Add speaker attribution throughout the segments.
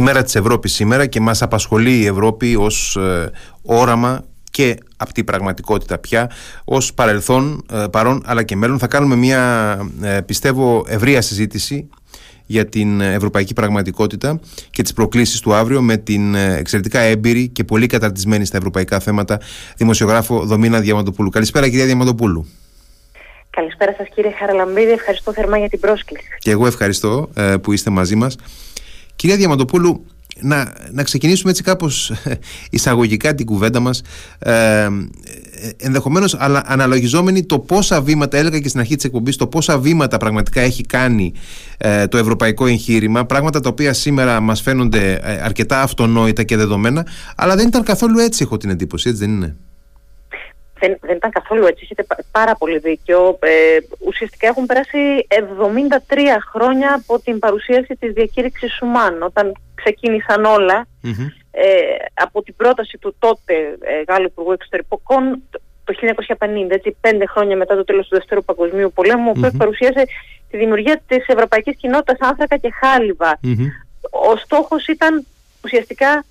Speaker 1: η μέρα της Ευρώπης σήμερα και μας απασχολεί η Ευρώπη ως ε, όραμα και από την πραγματικότητα πια ως παρελθόν, ε, παρόν αλλά και μέλλον. Θα κάνουμε μια ε, πιστεύω ευρεία συζήτηση για την ευρωπαϊκή πραγματικότητα και τις προκλήσεις του αύριο με την εξαιρετικά έμπειρη και πολύ καταρτισμένη στα ευρωπαϊκά θέματα δημοσιογράφο Δομήνα Διαμαντοπούλου. Καλησπέρα κυρία Διαμαντοπούλου.
Speaker 2: Καλησπέρα σας κύριε Χαραλαμπίδη, ευχαριστώ θερμά για την πρόσκληση.
Speaker 1: Και εγώ ευχαριστώ που είστε μαζί μας. Κυρία Διαμαντοπούλου, να, να ξεκινήσουμε έτσι κάπως εισαγωγικά την κουβέντα μας. Ε, ενδεχομένως αλλά αναλογιζόμενοι το πόσα βήματα έλεγα και στην αρχή της εκπομπής το πόσα βήματα πραγματικά έχει κάνει ε, το ευρωπαϊκό εγχείρημα πράγματα τα οποία σήμερα μας φαίνονται ε, αρκετά αυτονόητα και δεδομένα αλλά δεν ήταν καθόλου έτσι έχω την εντύπωση έτσι δεν είναι;
Speaker 2: Δεν, δεν ήταν καθόλου έτσι, έχετε πάρα πολύ δίκιο. Ε, ουσιαστικά έχουν περάσει 73 χρόνια από την παρουσίαση της διακήρυξης Σουμάν, όταν ξεκίνησαν ε, από την πρόταση του τότε ε, Γάλλου Υπουργού Εξωτερικών το 1950, έτσι πέντε χρόνια μετά το τέλος του Δευτέρου Παγκοσμίου Πολέμου, που παρουσίασε τη δημιουργία της Ευρωπαϊκής Κοινότητας Άνθρακα και χαλιβα Ο στόχος ήταν ουσιαστικά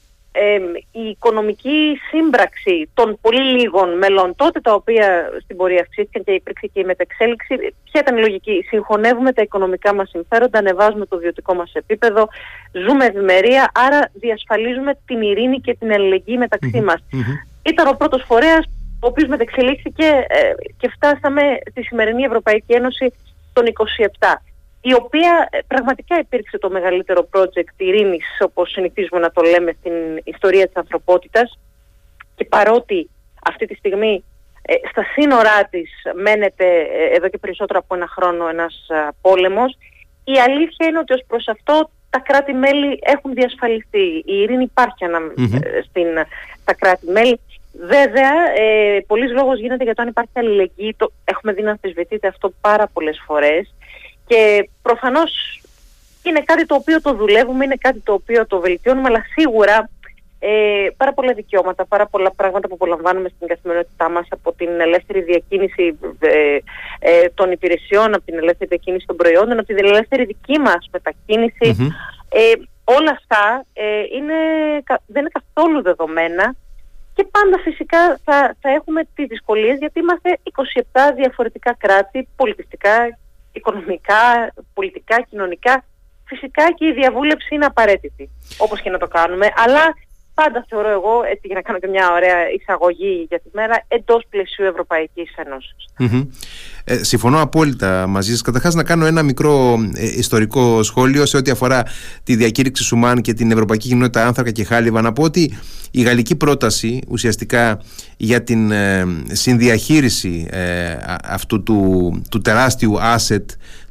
Speaker 2: η οικονομική σύμπραξη των πολύ λίγων μελών τότε τα οποία στην πορεία αυξήθηκαν και υπήρξε και η μεταξέλιξη ποια ήταν η λογική; Συγχωνεύουμε τα οικονομικά μας συμφέροντα ανεβάζουμε το βιωτικό μας επίπεδο ζούμε ευημερία άρα διασφαλίζουμε την ειρήνη και την αλληλεγγύη μεταξύ μας. ήταν ο πρώτος φορέας ο οποίος μεταξελίχθηκε ε, και φτάσαμε στη σημερινή Ευρωπαϊκή Ένωση των 27 η οποία ε, πραγματικά υπήρξε το μεγαλύτερο project ειρήνης, όπως συνηθίζουμε να το λέμε στην ιστορία της ανθρωπότητας και παρότι αυτή τη στιγμή ε, στα σύνορά της μένεται ε, εδώ και περισσότερο από ένα χρόνο ένας πόλεμος, η αλήθεια είναι ότι ως προς αυτό τα κράτη-μέλη έχουν διασφαλιστεί. Η ειρήνη υπάρχει στην, στα κράτη-μέλη. Βέβαια, ε, πολλής λόγος γίνεται για το αν υπάρχει αλληλεγγύη. Το, έχουμε δει να αμφισβητείται αυτό πάρα πολλές φορές. Και προφανώς είναι κάτι το οποίο το δουλεύουμε, είναι κάτι το οποίο το βελτιώνουμε, αλλά σίγουρα ε, πάρα πολλά δικαιώματα, πάρα πολλά πράγματα που απολαμβάνουμε στην καθημερινότητά μας από την ελεύθερη διακίνηση ε, ε, των υπηρεσιών, από την ελεύθερη διακίνηση των προϊόντων, από την ελεύθερη δική μας μετακίνηση. Ε, όλα αυτά ε, είναι, δεν είναι καθόλου δεδομένα και πάντα φυσικά θα, θα έχουμε τις δυσκολίες γιατί είμαστε 27 διαφορετικά κράτη πολιτιστικά οικονομικά, πολιτικά, κοινωνικά. Φυσικά και η διαβούλευση είναι απαραίτητη, όπως και να το κάνουμε, αλλά πάντα θεωρώ εγώ, έτσι για να κάνω και μια ωραία εισαγωγή για τη μέρα, εντός πλαισίου Ευρωπαϊκής
Speaker 1: Ε, συμφωνώ απόλυτα μαζί σας. Καταρχάς να κάνω ένα μικρό ε, ιστορικό σχόλιο σε ό,τι αφορά τη διακήρυξη Σουμάν και την Ευρωπαϊκή Κοινότητα Άνθρακα και Χάλιβα. Να πω ότι η γαλλική πρόταση ουσιαστικά για την ε, συνδιαχείριση ε, αυτού του, του τεράστιου asset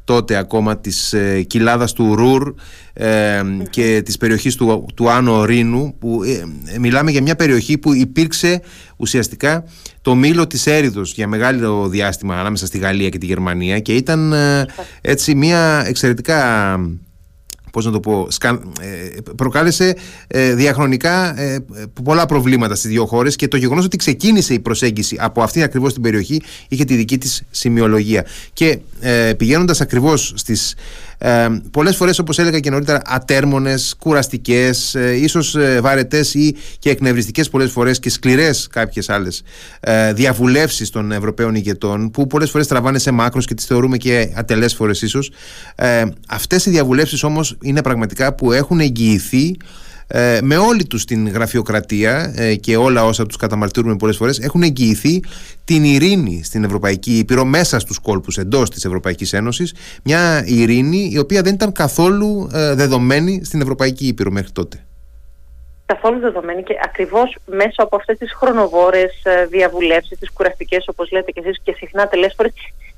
Speaker 1: τότε ακόμα της ε, κοιλάδας του Ρουρ ε, και της περιοχής του, του Άνω Ρήνου που ε, μιλάμε για μια περιοχή που υπήρξε ουσιαστικά το μήλο της έρηδος για μεγάλο διάστημα ανάμεσα στη Γαλλία και τη Γερμανία και ήταν έτσι μια εξαιρετικά πώς να το πω, ε, προκάλεσε ε, διαχρονικά ε, πολλά προβλήματα στις δύο χώρες και το γεγονός ότι ξεκίνησε η προσέγγιση από αυτήν ακριβώς την περιοχή είχε τη δική της σημειολογία. Και πηγαίνοντας ακριβώς στις ε, πολλές φορές όπως έλεγα και νωρίτερα ατέρμονες, κουραστικές, ε, ίσως ε, βαρετές ή και εκνευριστικές πολλές φορές και σκληρές κάποιες άλλες ε, διαβουλεύσεις των Ευρωπαίων ηγετών που πολλές φορές τραβάνε σε μάκρος και τις θεωρούμε και ατελές φορές ίσως. Ε, αυτές οι διαβουλεύσεις όμως είναι πραγματικά που έχουν εγγυηθεί ε, με όλη τους την γραφειοκρατία ε, και όλα όσα τους καταμαρτύρουμε πολλές φορές έχουν εγγυηθεί την ειρήνη στην Ευρωπαϊκή Ήπειρο μέσα στους κόλπους εντός της Ευρωπαϊκής Ένωσης. Μια ειρήνη η οποία δεν ήταν καθόλου ε, δεδομένη στην Ευρωπαϊκή Ήπειρο μέχρι τότε.
Speaker 2: Καθόλου δεδομένη και ακριβώς μέσα από αυτές τις χρονοβόρες διαβουλεύσεις, τις κουραστικές όπως λέτε και εσείς και συχνά τελές φορές,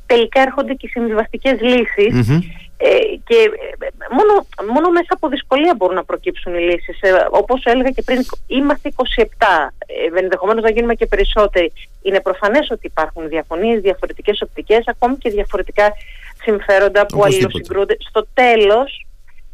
Speaker 2: τελικά έρχονται και συμβιβαστικές ε, και ε, μόνο, μόνο μέσα από δυσκολία μπορούν να προκύψουν οι λύσεις. Ε, όπως έλεγα και πριν, είμαστε 27, ε, ενδεχομένως να γίνουμε και περισσότεροι. Είναι προφανές ότι υπάρχουν διαφωνίες, διαφορετικές οπτικές, ακόμη και διαφορετικά συμφέροντα που αλληλοσυγκρούνται. Στο τέλος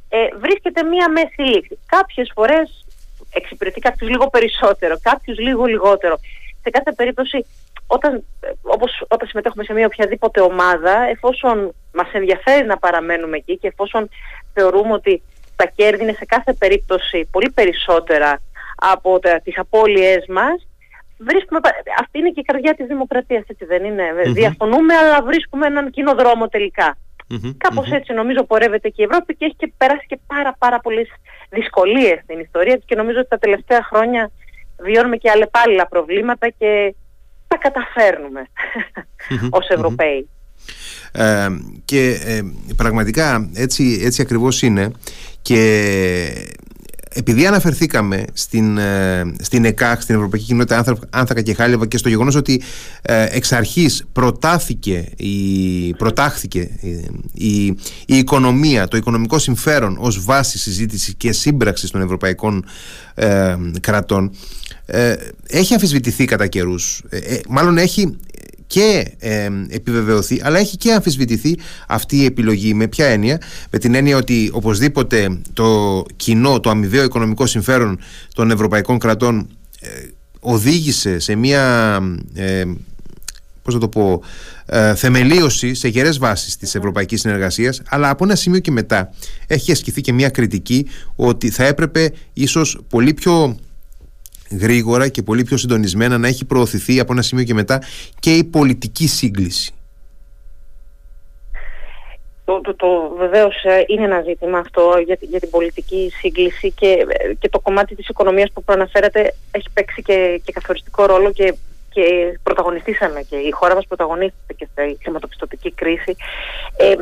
Speaker 2: ε, βρίσκεται μία μέση λύση. Κάποιες φορές εξυπηρετεί κάποιους λίγο περισσότερο, κάποιους λίγο λιγότερο. Σε κάθε περίπτωση όταν, όπως, όταν συμμετέχουμε σε μια οποιαδήποτε ομάδα, εφόσον μας ενδιαφέρει να παραμένουμε εκεί και εφόσον θεωρούμε ότι τα κέρδη είναι σε κάθε περίπτωση πολύ περισσότερα από τα, τις απώλειές μας βρίσκουμε, αυτή είναι και η καρδιά της δημοκρατίας έτσι δεν είναι; Διαφωνούμε αλλά βρίσκουμε έναν κοινό δρόμο τελικά. Mm καπως έτσι νομίζω πορεύεται και η Ευρώπη και έχει και περάσει και πάρα πάρα πολλές δυσκολίες στην ιστορία της και νομίζω ότι τα τελευταία χρόνια βιώνουμε και αλλεπάλληλα προβλήματα και τα καταφέρνουμε ως Ευρωπαίοι.
Speaker 1: Ε, και ε, πραγματικά έτσι, έτσι ακριβώς είναι. Και επειδή αναφερθήκαμε στην, ε, στην ΕΚΑΧ, στην Ευρωπαϊκή Κοινότητα Άνθρακα και Χάλιβα και στο γεγονός ότι ε, εξ αρχής προτάθηκε η, προτάχθηκε η, η, οικονομία, το οικονομικό συμφέρον ως βάση συζήτησης και σύμπραξης των ευρωπαϊκών ε, κρατών έχει αμφισβητηθεί κατά καιρούς. Μάλλον έχει και ε, επιβεβαιωθεί αλλά έχει και αμφισβητηθεί αυτή η επιλογή. Με ποια έννοια; Με την έννοια ότι οπωσδήποτε το κοινό, το αμοιβαίο οικονομικό συμφέρον των ευρωπαϊκών κρατών ε, οδήγησε σε μια ε, πώς θα το πω, ε, θεμελίωση σε γερές βάσεις της ευρωπαϊκής συνεργασίας αλλά από ένα σημείο και μετά έχει ασκηθεί και μια κριτική ότι θα έπρεπε ίσως πολύ πιο γρήγορα και πολύ πιο συντονισμένα να έχει προωθηθεί από ένα σημείο και μετά και η πολιτική σύγκληση.
Speaker 2: Το, το, το βεβαίως ε, είναι ένα ζήτημα αυτό για, για την πολιτική σύγκληση και, ε, και το κομμάτι της οικονομίας που προαναφέρατε έχει παίξει και, και καθοριστικό ρόλο και, και πρωταγωνιστήσαμε και η χώρα μας πρωταγωνίστηκε και στη χρηματοπιστωτική κρίση. Ε,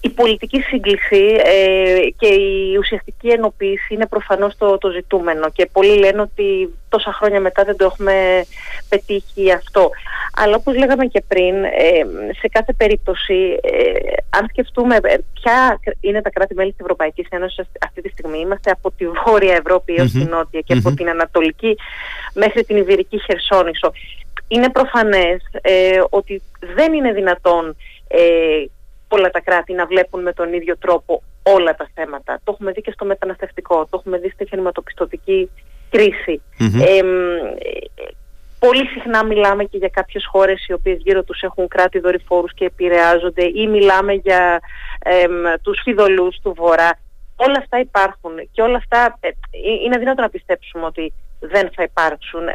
Speaker 2: η πολιτική σύγκληση ε, και η ουσιαστική ενοποίηση είναι προφανώς το, το ζητούμενο και πολλοί λένε ότι τόσα χρόνια μετά δεν το έχουμε πετύχει αυτό. Αλλά όπως λέγαμε και πριν, ε, σε κάθε περίπτωση, ε, αν σκεφτούμε ποια είναι τα κράτη-μέλη της Ευρωπαϊκής Ένωσης αυτή τη στιγμή, είμαστε από τη Βόρεια Ευρώπη έως τη Νότια και από την Ανατολική μέχρι την Ιβηρική Χερσόνησο. Είναι προφανές ότι δεν είναι δυνατόν όλα τα κράτη να βλέπουν με τον ίδιο τρόπο όλα τα θέματα. Το έχουμε δει και στο μεταναστευτικό, το έχουμε δει στη χρηματοπιστωτική πολύ συχνά μιλάμε και για κάποιες χώρες οι οποίες γύρω τους έχουν κράτη δορυφόρους και επηρεάζονται ή μιλάμε για ε, τους φιδωλούς του Βορρά. Όλα αυτά υπάρχουν και όλα αυτά ε, είναι αδύνατο να πιστέψουμε ότι δεν θα υπάρξουν. Ε,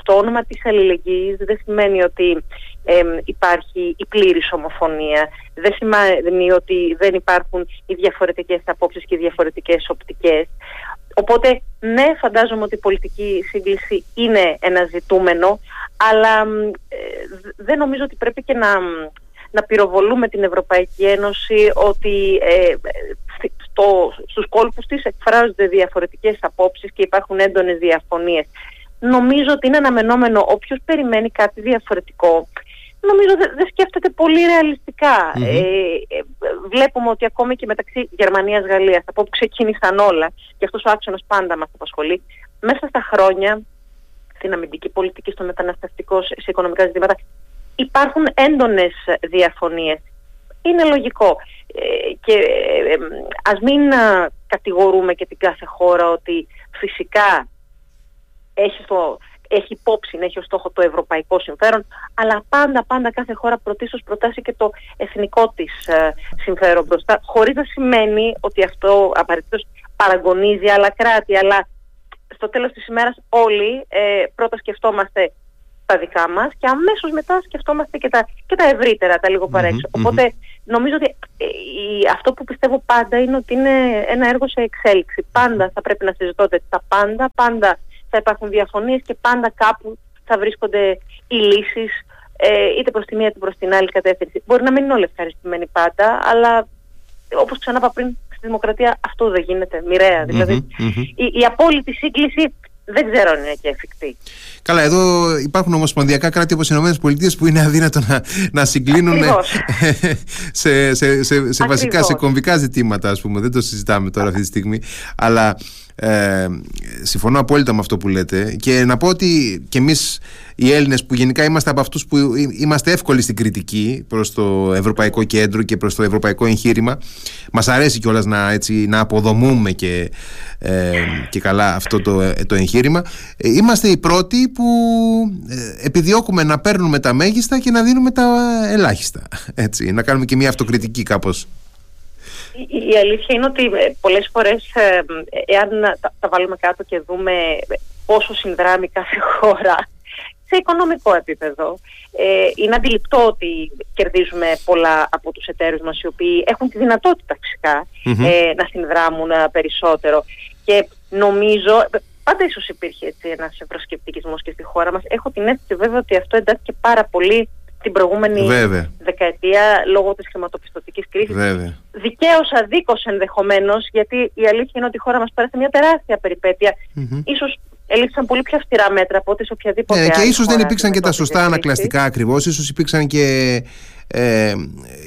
Speaker 2: στο όνομα της αλληλεγγύης δεν σημαίνει ότι υπάρχει η πλήρης ομοφωνία. Δεν σημαίνει ότι δεν υπάρχουν οι διαφορετικές απόψεις και οι διαφορετικές οπτικές. Οπότε, ναι, φαντάζομαι ότι η πολιτική σύγκληση είναι ένα ζητούμενο, αλλά ε, δεν νομίζω ότι πρέπει και να, να πυροβολούμε την Ευρωπαϊκή Ένωση ότι ε, στο, στους κόλπους της εκφράζονται διαφορετικές απόψεις και υπάρχουν έντονες διαφωνίες. Νομίζω ότι είναι αναμενόμενο όποιος περιμένει κάτι διαφορετικό νομίζω δεν σκέφτεται πολύ Ε, ε, βλέπουμε ότι ακόμη και μεταξύ Γερμανίας-Γαλλίας, από όπου ξεκίνησαν όλα, και αυτός ο άξονας πάντα μας απασχολεί, μέσα στα χρόνια, στην αμυντική πολιτική, στο μεταναστευτικό, σε οικονομικά ζητήματα, υπάρχουν έντονες διαφωνίες. Είναι λογικό. Ε, και ε, ας μην κατηγορούμε και την κάθε χώρα ότι φυσικά έχει στο, έχει υπόψη, έχει ως στόχο το ευρωπαϊκό συμφέρον, αλλά πάντα, πάντα κάθε χώρα πρωτίστως προτάσει και το εθνικό της ε, συμφέρον μπροστά, χωρίς να σημαίνει ότι αυτό απαραίτητος παραγωνίζει άλλα κράτη, αλλά στο τέλος της ημέρας όλοι ε, πρώτα σκεφτόμαστε τα δικά μας και αμέσως μετά σκεφτόμαστε και τα, και τα ευρύτερα, τα λίγο παρεξω Οπότε νομίζω ότι ε, αυτό που πιστεύω πάντα είναι ότι είναι ένα έργο σε εξέλιξη. Πάντα θα πρέπει να συζητώνται τα πάντα, πάντα θα υπάρχουν διαφωνίες και πάντα κάπου θα βρίσκονται οι λύσεις ε, είτε προς τη μία είτε προς την άλλη κατεύθυνση. Μπορεί να μην είναι όλοι ευχαριστημένοι πάντα, αλλά όπως ξανά είπα πριν, στη δημοκρατία αυτό δεν γίνεται μοιραία. δηλαδη η, η απόλυτη σύγκληση δεν ξέρω αν είναι και εφικτή.
Speaker 1: Καλά, εδώ υπάρχουν ομοσπονδιακά κράτη όπως οι ΗΠΑ που είναι αδύνατο να, να συγκλίνουν σε, σε, σε, σε βασικά, σε κομβικά ζητήματα, ας πούμε. Δεν το συζητάμε τώρα αυτή τη στιγμή. Αλλά ε, συμφωνώ απόλυτα με αυτό που λέτε και να πω ότι και εμείς οι Έλληνες που γενικά είμαστε από αυτούς που είμαστε εύκολοι στην κριτική προς το Ευρωπαϊκό Κέντρο και προς το Ευρωπαϊκό Εγχείρημα μας αρέσει κιόλας να, έτσι, να αποδομούμε και, ε, και καλά αυτό το, το εγχείρημα. Ε, είμαστε οι πρώτοι που ε, επιδιώκουμε να παίρνουμε τα μέγιστα και να δίνουμε τα ελάχιστα έτσι, να κάνουμε και μια αυτοκριτική κάπως
Speaker 2: Η, αλήθεια είναι ότι ε, πολλές φορές ε, εάν τα, τα βάλουμε κάτω και δούμε πόσο συνδράμει κάθε χώρα σε οικονομικό επίπεδο. Ε, είναι αντιληπτό ότι κερδίζουμε πολλά από τους εταίρους μας οι οποίοι έχουν τη δυνατότητα ε, να συνδράμουν περισσότερο. Και νομίζω, πάντα ίσως υπήρχε έτσι ένας ευρωσκεπτικισμός και στη χώρα μας. Έχω την αίσθηση βέβαια ότι αυτό εντάχθηκε πάρα πολύ την προηγούμενη δεκαετία λόγω της χρηματοπιστωτικής κρίσης. Δικαίως αδίκως ενδεχομένως, γιατί η αλήθεια είναι ότι η χώρα μας πέρασε μια τεράστια Ίσως έλειψαν πολύ πιο αυστηρά μέτρα από ό,τι σε οποιαδήποτε
Speaker 1: ναι, Και ίσως δεν υπήρξαν και τα σωστά ανακλαστικά ακριβώς, ίσως υπήρξαν και... Ε,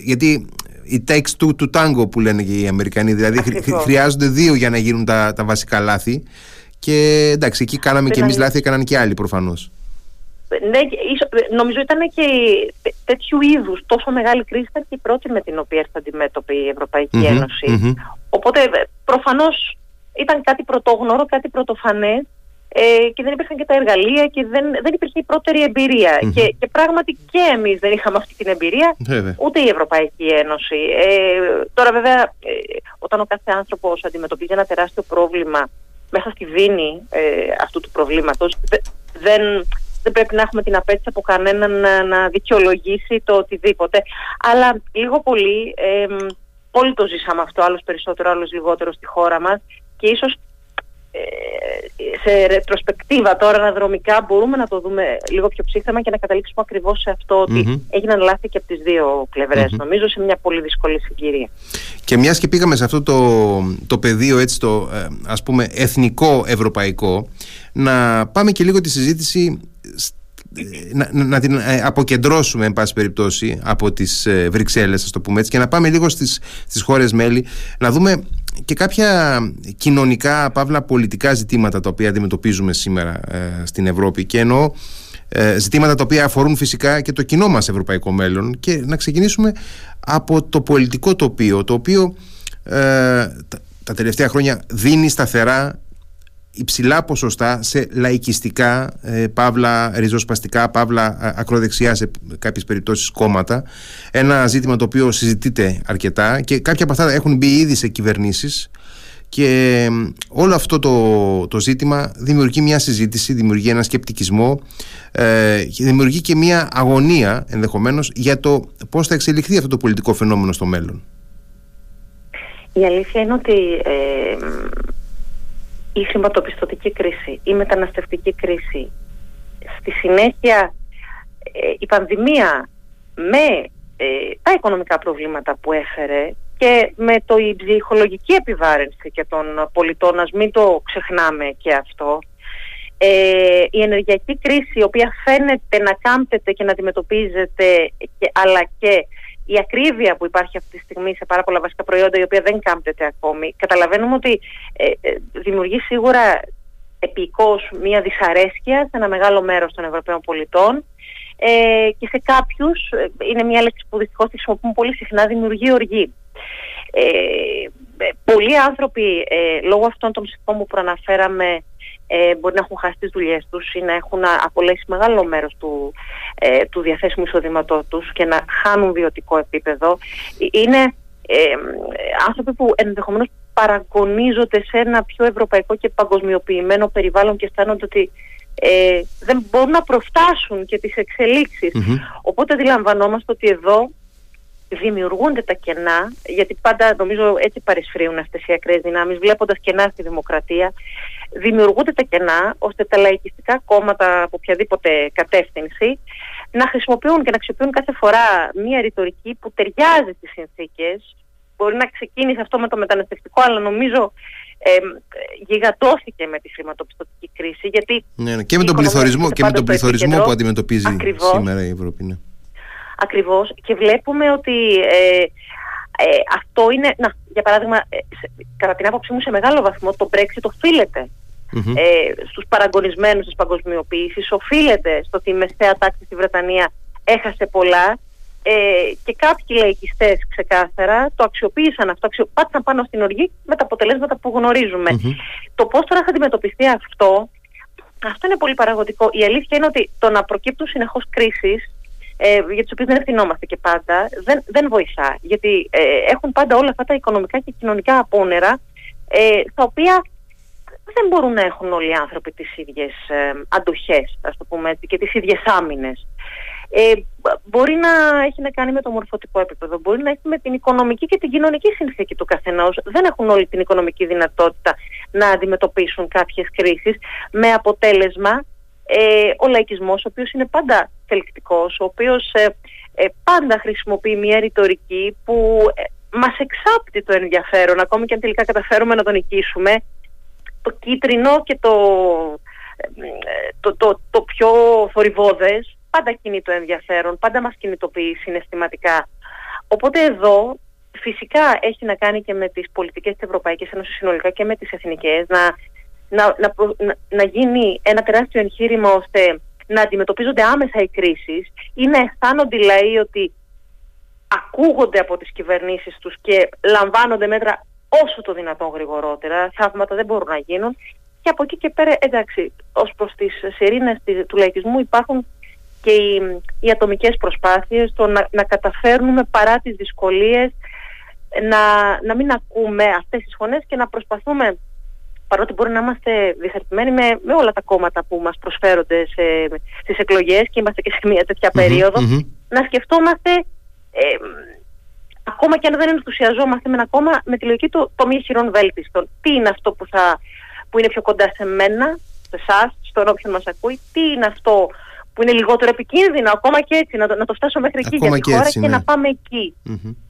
Speaker 1: γιατί η takes two to tango που λένε και οι Αμερικανοί, δηλαδή χρειάζονται δύο για να γίνουν τα, τα βασικά λάθη. Και εντάξει, εκεί κάναμε και εμείς λάθη, έκαναν και άλλοι προφανώς.
Speaker 2: Ναι, νομίζω ήταν και τέτοιου είδους τόσο μεγάλη κρίση ήταν και η πρώτη με την οποία έρθει αντιμέτωπη η Ευρωπαϊκή Ένωση. Οπότε προφανώς ήταν κάτι πρωτόγνωρο, κάτι πρωτοφανέ ε, και δεν υπήρχαν και τα εργαλεία και δεν, δεν υπήρχε η πρώτερη Και, και πράγματι και εμείς δεν είχαμε αυτή την εμπειρία, ούτε η Ευρωπαϊκή Ένωση. Ε, τώρα βέβαια, ε, όταν ο κάθε άνθρωπος αντιμετωπίζει ένα τεράστιο πρόβλημα μέσα στη δίνη ε, αυτού του προβλήματος, δεν, δεν πρέπει να έχουμε την απέτηση από κανέναν να, να δικαιολογήσει το οτιδήποτε. Αλλά λίγο πολύ, ε, όλοι το ζήσαμε αυτό, άλλος περισσότερο, άλλος λιγότερο στη χώρα μας και ίσως ε, σε ρετροσπεκτίβα τώρα αναδρομικά μπορούμε να το δούμε λίγο πιο ψύχθεμα και να καταλήξουμε ακριβώς σε αυτό έγιναν λάθη και από τις δύο νομίζω σε μια πολύ δύσκολη συγκυρία.
Speaker 1: Και μιας και πήγαμε σε αυτό το, το πεδίο έτσι το ε, ας πούμε εθνικό ευρωπαϊκό να πάμε και λίγο τη συζήτηση να, να την ε, αποκεντρώσουμε εν πάση περιπτώσει από τις ε, Βρυξέλλες ας το πούμε έτσι και να πάμε λίγο στις, στις χώρες μέλη να δούμε και κάποια κοινωνικά παύλα πολιτικά ζητήματα τα οποία αντιμετωπίζουμε σήμερα ε, στην Ευρώπη. Και εννοώ ζητήματα τα οποία αφορούν φυσικά και το κοινό μας ευρωπαϊκό μέλλον. Και να ξεκινήσουμε από το πολιτικό τοπίο το οποίο τα τελευταία χρόνια δίνει σταθερά υψηλά ποσοστά σε λαϊκιστικά, ε, παύλα ριζοσπαστικά, παύλα ακροδεξιά σε κάποιες περιπτώσεις κόμματα. Ένα ζήτημα το οποίο συζητείται αρκετά και κάποια από αυτά έχουν μπει ήδη σε κυβερνήσεις και όλο αυτό το, το ζήτημα δημιουργεί μια συζήτηση, δημιουργεί ένα σκεπτικισμό ε, και δημιουργεί και μια αγωνία ενδεχομένως για το πώς θα εξελιχθεί αυτό το πολιτικό φαινόμενο στο μέλλον.
Speaker 2: Η αλήθεια είναι ότι ε, η χρηματοπιστωτική κρίση, η μεταναστευτική κρίση, στη συνέχεια ε, η πανδημία με ε, τα οικονομικά προβλήματα που έφερε και με το η ψυχολογική επιβάρυνση και των πολιτών, ας μην το ξεχνάμε και αυτό, ε, η ενεργειακή κρίση η οποία φαίνεται να κάμπτεται και να αντιμετωπίζεται και, αλλά και η ακρίβεια που υπάρχει αυτή τη στιγμή σε πάρα πολλά βασικά προϊόντα η οποία δεν κάμπτεται ακόμη, καταλαβαίνουμε ότι ε, ε, δημιουργεί σίγουρα επικώς μία δυσαρέσκεια σε ένα μεγάλο μέρος των Ευρωπαίων πολιτών ε, και σε κάποιους, ε, είναι μια λέξη που δυστυχώς χρησιμοποιούμε πολύ συχνά, δημιουργεί οργή. Ε, πολλοί άνθρωποι λόγω αυτών των ψηφών που προαναφέραμε ε, μπορεί να έχουν χάσει τις δουλειές τους ή να έχουν απολέσει μεγάλο μέρος του, ε, του διαθέσιμου εισοδήματό τους και να χάνουν βιωτικό επίπεδο. Ε, είναι ε, άνθρωποι που ενδεχομένως παραγωνίζονται σε ένα πιο ευρωπαϊκό και παγκοσμιοποιημένο περιβάλλον και αισθάνονται ότι ε, δεν μπορούν να προφτάσουν και τις εξελιξεις Οπότε αντιλαμβανόμαστε ότι εδώ δημιουργούνται τα κενά, γιατί πάντα νομίζω έτσι παρισφρίουν αυτές οι ακραίες δυνάμεις, βλέποντας κενά στη δημοκρατία, δημιουργούνται τα κενά ώστε τα λαϊκιστικά κόμματα από οποιαδήποτε κατεύθυνση να χρησιμοποιούν και να αξιοποιούν κάθε φορά μια ρητορική που ταιριάζει στις συνθήκες. Μπορεί να ξεκίνησε αυτό με το μεταναστευτικό, αλλά νομίζω ε, γιγαντώθηκε με τη χρηματοπιστωτική κρίση. Γιατί
Speaker 1: ναι, ναι. Και με τον πληθωρισμό, και με τον πληθωρισμό που αντιμετωπίζει σήμερα η Ευρώπη. Ναι.
Speaker 2: Ακριβώς. Και βλέπουμε ότι ε, ε, αυτό είναι, να, για παράδειγμα, ε, κατά την άποψή μου σε μεγάλο βαθμό το Brexit οφείλεται mm-hmm. ε, στους παραγωνισμένους της παγκοσμιοποίησης, οφείλεται στο ότι η μεσαία τάξη στη Βρετανία έχασε πολλά ε, και κάποιοι λαϊκιστές ξεκάθαρα το αξιοποίησαν αυτό, αξιο... πάτησαν πάνω στην οργή με τα αποτελέσματα που γνωρίζουμε. Το πώς τώρα θα αντιμετωπιστεί αυτό, αυτό είναι πολύ παραγωγικό. Η αλήθεια είναι ότι το να προκύπτουν συνεχώς κρίσεις ε, για τις οποίες δεν ευθυνόμαστε και πάντα, δεν, δεν βοηθά. Γιατί ε, έχουν πάντα όλα αυτά τα οικονομικά και κοινωνικά απόνερα, ε, τα οποία δεν μπορούν να έχουν όλοι οι άνθρωποι τις ίδιες ε, αντοχές, ας το πούμε έτσι, και τις ίδιες άμυνες. Ε, μπορεί να έχει να κάνει με το μορφωτικό επίπεδο, μπορεί να έχει με την οικονομική και την κοινωνική συνθήκη του καθενός. Δεν έχουν όλη την οικονομική δυνατότητα να αντιμετωπίσουν κάποιες κρίσεις με αποτέλεσμα ε, ο λαϊκισμός, ο οποίος είναι πάντα θελκτικός, ο οποίος ε, ε, πάντα χρησιμοποιεί μια ρητορική που ε, μας εξάπτει το ενδιαφέρον, ακόμη και αν τελικά καταφέρουμε να τον νικήσουμε, το κίτρινο και το, το, το, το πιο θορυβόδες πάντα κινεί το ενδιαφέρον, πάντα μας κινητοποιεί συναισθηματικά. Οπότε εδώ φυσικά έχει να κάνει και με τις πολιτικές της Ευρωπαϊκής Ένωσης συνολικά και με τις εθνικές να, να, να, να γίνει ένα τεράστιο εγχείρημα ώστε να αντιμετωπίζονται άμεσα οι κρίσεις ή να αισθάνονται οι λαοί ότι ακούγονται από τις κυβερνήσεις τους και λαμβάνονται μέτρα όσο το δυνατόν γρηγορότερα. Θαύματα δεν μπορούν να γίνουν. Και από εκεί και πέρα, εντάξει, ως προς τις σειρήνες του λαϊκισμού υπάρχουν και οι, οι ατομικές προσπάθειες, το να, να καταφέρνουμε παρά τις δυσκολίες να, να μην ακούμε αυτές τις φωνές και να προσπαθούμε παρότι μπορεί να είμαστε διχαρτημένοι με, με όλα τα κόμματα που μας προσφέρονται σε, στις εκλογές και είμαστε και σε μια τέτοια να σκεφτόμαστε ε, ακόμα και αν δεν ενθουσιαζόμαστε με ένα κόμμα με τη λογική του το μη χειρών βέλτιστων. Τι είναι αυτό που, θα, που είναι πιο κοντά σε μένα, σε εσάς, στον όποιον μας ακούει, τι είναι αυτό που είναι λιγότερο επικίνδυνο, ακόμα και έτσι, να το, να το φτάσω μέχρι εκεί για τη χώρα και, ναι. να πάμε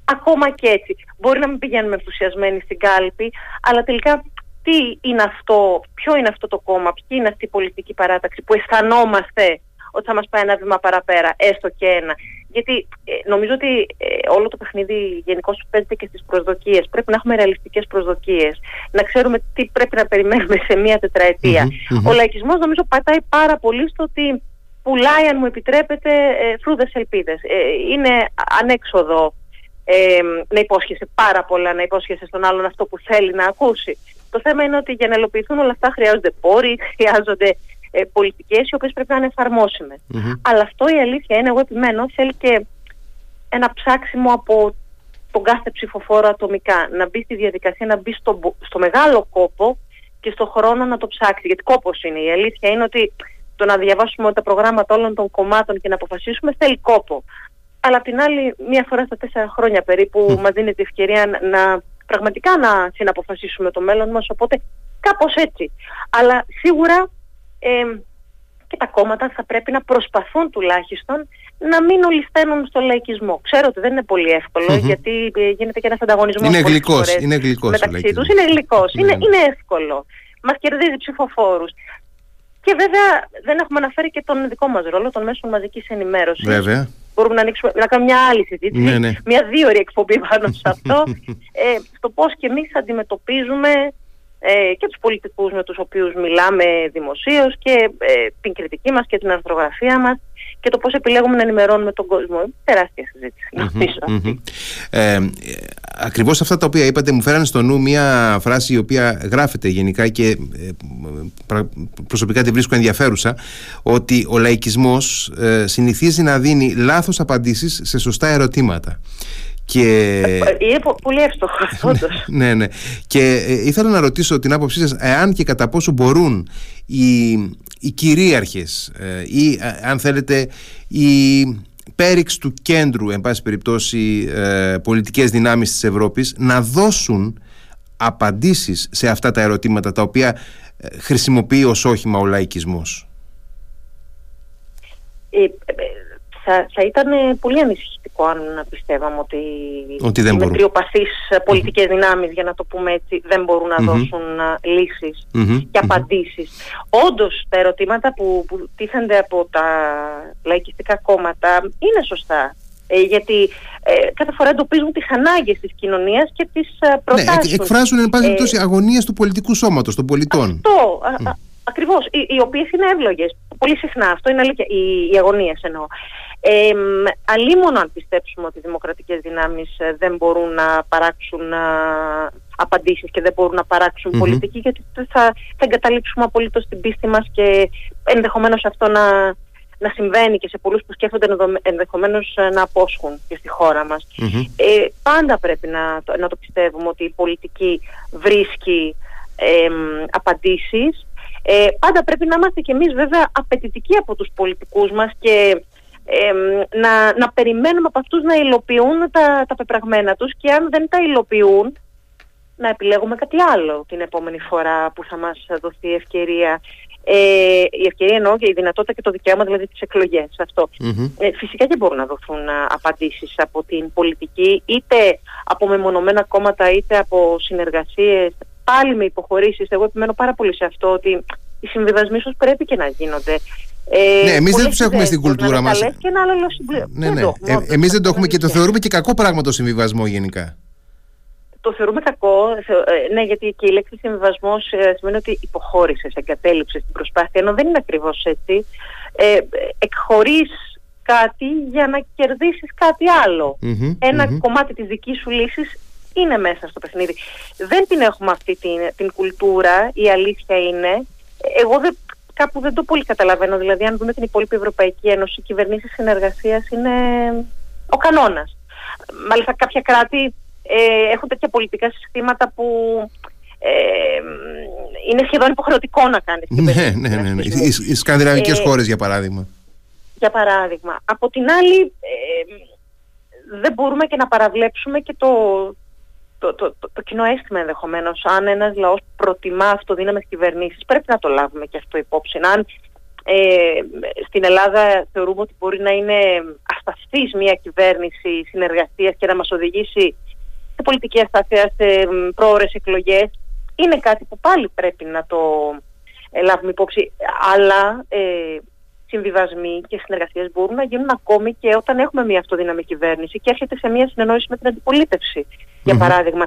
Speaker 2: Ακόμα και έτσι. Μπορεί να μην πηγαίνουμε ενθουσιασμένοι στην κάλπη, αλλά τελικά τι είναι αυτό, ποιο είναι αυτό το κόμμα, ποια είναι αυτή η πολιτική παράταξη που αισθανόμαστε ότι θα μας πάει ένα βήμα παραπέρα, έστω και ένα. Γιατί ε, νομίζω ότι ε, όλο το παιχνίδι γενικώς παίζεται και στις προσδοκίες. Πρέπει να έχουμε ρεαλιστικές προσδοκίες. Να ξέρουμε τι πρέπει να περιμένουμε σε μία τετραετία. Ο λαϊκισμός νομίζω πατάει πάρα πολύ στο ότι πουλάει, αν μου επιτρέπετε, ε, φρούδες ελπίδες. Ε, είναι ανέξοδο ε, να υπόσχεσαι πάρα πολλά, να υπόσχεσαι στον άλλον αυτό που θέλει να ακούσει. Το θέμα είναι ότι για να ελοπιθούν όλα αυτά χρειάζονται πόροι, χρειάζονται ε, πολιτικές οι οποίες πρέπει να είναι εφαρμόσιμες. Αλλά αυτό η αλήθεια είναι, εγώ επιμένω, θέλει και ένα ψάξιμο από τον κάθε ψηφοφόρο ατομικά. Να μπει στη διαδικασία, να μπει στο, στο μεγάλο κόπο και στο χρόνο να το ψάξει. Γιατί κόπος είναι. Η αλήθεια είναι ότι το να διαβάσουμε τα προγράμματα όλων των κομμάτων και να αποφασίσουμε θέλει κόπο. Αλλά απ' την άλλη, μία φορά στα τέσσερα χρόνια περίπου mm. μας δίνεται ευκαιρία να πραγματικά να συναποφασίσουμε το μέλλον μας, οπότε κάπως έτσι. Αλλά σίγουρα και τα κόμματα θα πρέπει να προσπαθούν τουλάχιστον να μην ολισθαίνουν στο λαϊκισμό. Ξέρω ότι δεν είναι πολύ γιατί ε, γίνεται και ένας ανταγωνισμός
Speaker 1: είναι γλυκός, είναι γλυκός
Speaker 2: μεταξύ τους. Είναι γλυκός, είναι, ναι. είναι εύκολο. Μας κερδίζει ψηφοφόρους. Και βέβαια δεν έχουμε αναφέρει και τον δικό μας ρόλο των μέσων μαζικής ενημέρωσης.
Speaker 1: Βέβαια.
Speaker 2: Μπορούμε να, ανοίξουμε, να κάνουμε μια άλλη συζήτηση, ναι, ναι. μια δύο ώρη εκπομπή πάνω σε αυτό, ε, στο πώς και εμείς αντιμετωπίζουμε ε, και τους πολιτικούς με τους οποίους μιλάμε δημοσίως και ε, την κριτική μας και την αρθρογραφία μας και το πώς επιλέγουμε να ενημερώνουμε τον κόσμο. Τεράστια συζήτηση,
Speaker 1: Ε, ακριβώς αυτά τα οποία είπατε μου φέρανε στο νου μια φράση η οποία γράφεται γενικά και ε, προσωπικά τη βρίσκω ενδιαφέρουσα ότι ο λαϊκισμός ε, συνηθίζει να δίνει λάθος απαντήσεις σε σωστά ερωτήματα.
Speaker 2: Και... Είναι πολύ εύστοχο αυτό.
Speaker 1: ναι, ναι. Και ε, ήθελα να ρωτήσω την άποψή σας εάν και κατά πόσο μπορούν οι, οι κυρίαρχες ε, ή αν θέλετε οι πέριξ του κέντρου εν πάση περιπτώσει ε, πολιτικές δυνάμεις της Ευρώπης να δώσουν απαντήσεις σε αυτά τα ερωτήματα τα οποία χρησιμοποιεί ως όχημα ο λαϊκισμός;
Speaker 2: Θα, θα ήταν πολύ ανησυχητικό αν πιστεύαμε ότι,
Speaker 1: ότι δεν
Speaker 2: οι μετριοπαθείς πολιτικές δυνάμεις, για να το πούμε έτσι, δεν μπορούν να δώσουν λύσεις και απαντήσεις. Όντως, τα ερωτήματα που, που τίθενται από τα λαϊκιστικά κόμματα είναι σωστά. Ε, γιατί ε, κάθε φορά εντοπίζουν τις ανάγκες της κοινωνίας και τις ε, προτάσεις.
Speaker 1: Ναι, εκφράζουν εν πάση περιπτώσει ε, αγωνίες του πολιτικού σώματος, των πολιτών.
Speaker 2: Αυτό, mm. ακριβώς, οι, οι οποίες είναι εύλογες. Πολύ συχνά, αυτό είναι αλήθεια, οι, οι αγωνίες εννοώ. Ε, αλίμονο αν πιστέψουμε ότι οι δημοκρατικές δυνάμεις ε, δεν μπορούν να παράξουν α, απαντήσεις και δεν μπορούν να παράξουν πολιτική γιατί θα, θα εγκαταλείψουμε απολύτως την πίστη μας και ενδεχομένως αυτό να, να συμβαίνει και σε πολλούς που σκέφτονται ενδεχομένως να απόσχουν και στη χώρα μας. Ε, πάντα πρέπει να, να το πιστεύουμε ότι η πολιτική βρίσκει ε, απαντήσεις. Ε, πάντα πρέπει να είμαστε κι εμείς βέβαια απαιτητικοί από τους πολιτικούς μας και να, να περιμένουμε από αυτούς να υλοποιούν τα, τα πεπραγμένα τους και αν δεν τα υλοποιούν να επιλέγουμε κάτι άλλο την επόμενη φορά που θα μας δοθεί η ευκαιρία. Ε, η ευκαιρία εννοώ και η δυνατότητα και το δικαίωμα δηλαδή τις εκλογές Ε, φυσικά και μπορούν να δοθούν α, απαντήσεις από την πολιτική είτε από μεμονωμένα κόμματα είτε από συνεργασίες πάλι με υποχωρήσεις. Εγώ επιμένω πάρα πολύ σε αυτό ότι οι συμβιβασμοί ίσως πρέπει και να γίνονται.
Speaker 1: Ε, ναι, εμείς δεν τους έχουμε στην κουλτούρα μας.
Speaker 2: Ναι, ναι.
Speaker 1: Ε, εμείς δεν το έχουμε και το θεωρούμε και κακό πράγμα το συμβιβασμό γενικά.
Speaker 2: Το θεωρούμε κακό, ε, ναι, γιατί και η λέξη συμβιβασμός ε, σημαίνει ότι υποχώρησες, εγκατέλειψες την προσπάθεια, ενώ δεν είναι ακριβώς έτσι. Ε, εκχωρείς κάτι για να κερδίσεις κάτι Ένα κομμάτι της δικής σου λύσης είναι μέσα στο παιχνίδι. Δεν την έχουμε αυτή την, την κουλτούρα, η αλήθεια είναι. Εγώ δεν, κάπου δεν το πολύ καταλαβαίνω. Δηλαδή, αν δούμε την υπόλοιπη Ευρωπαϊκή Ένωση, οι κυβερνήσεις συνεργασίας είναι ο κανόνας. Μάλιστα, κάποια κράτη ε, έχουν τέτοια πολιτικά συστήματα που ε, είναι σχεδόν υποχρεωτικό να κάνει.
Speaker 1: Ναι, ναι, ναι, ναι. Οι, οι σκανδιναβικές ε, χώρες για παράδειγμα.
Speaker 2: Για παράδειγμα. Από την άλλη ε, δεν μπορούμε και να παραβλέψουμε και το, το, το, το, το κοινό αίσθημα ενδεχομένως. Αν ένας λαός προτιμά αυτοδύναμε κυβερνήσεις, πρέπει να το λάβουμε και αυτό υπόψη. Αν ε, στην Ελλάδα θεωρούμε ότι μπορεί να είναι ασταθής μια κυβέρνηση συνεργασίας και να μας οδηγήσει σε πολιτική αστάθεια, σε πρόορες εκλογές, είναι κάτι που πάλι πρέπει να το ε, λάβουμε υπόψη. Αλλά ε, συμβιβασμοί και συνεργασίες μπορούν να γίνουν ακόμη και όταν έχουμε μια αυτοδύναμη κυβέρνηση και έρχεται σε μια συνεννόηση με την αντιπολίτευση. Για παράδειγμα,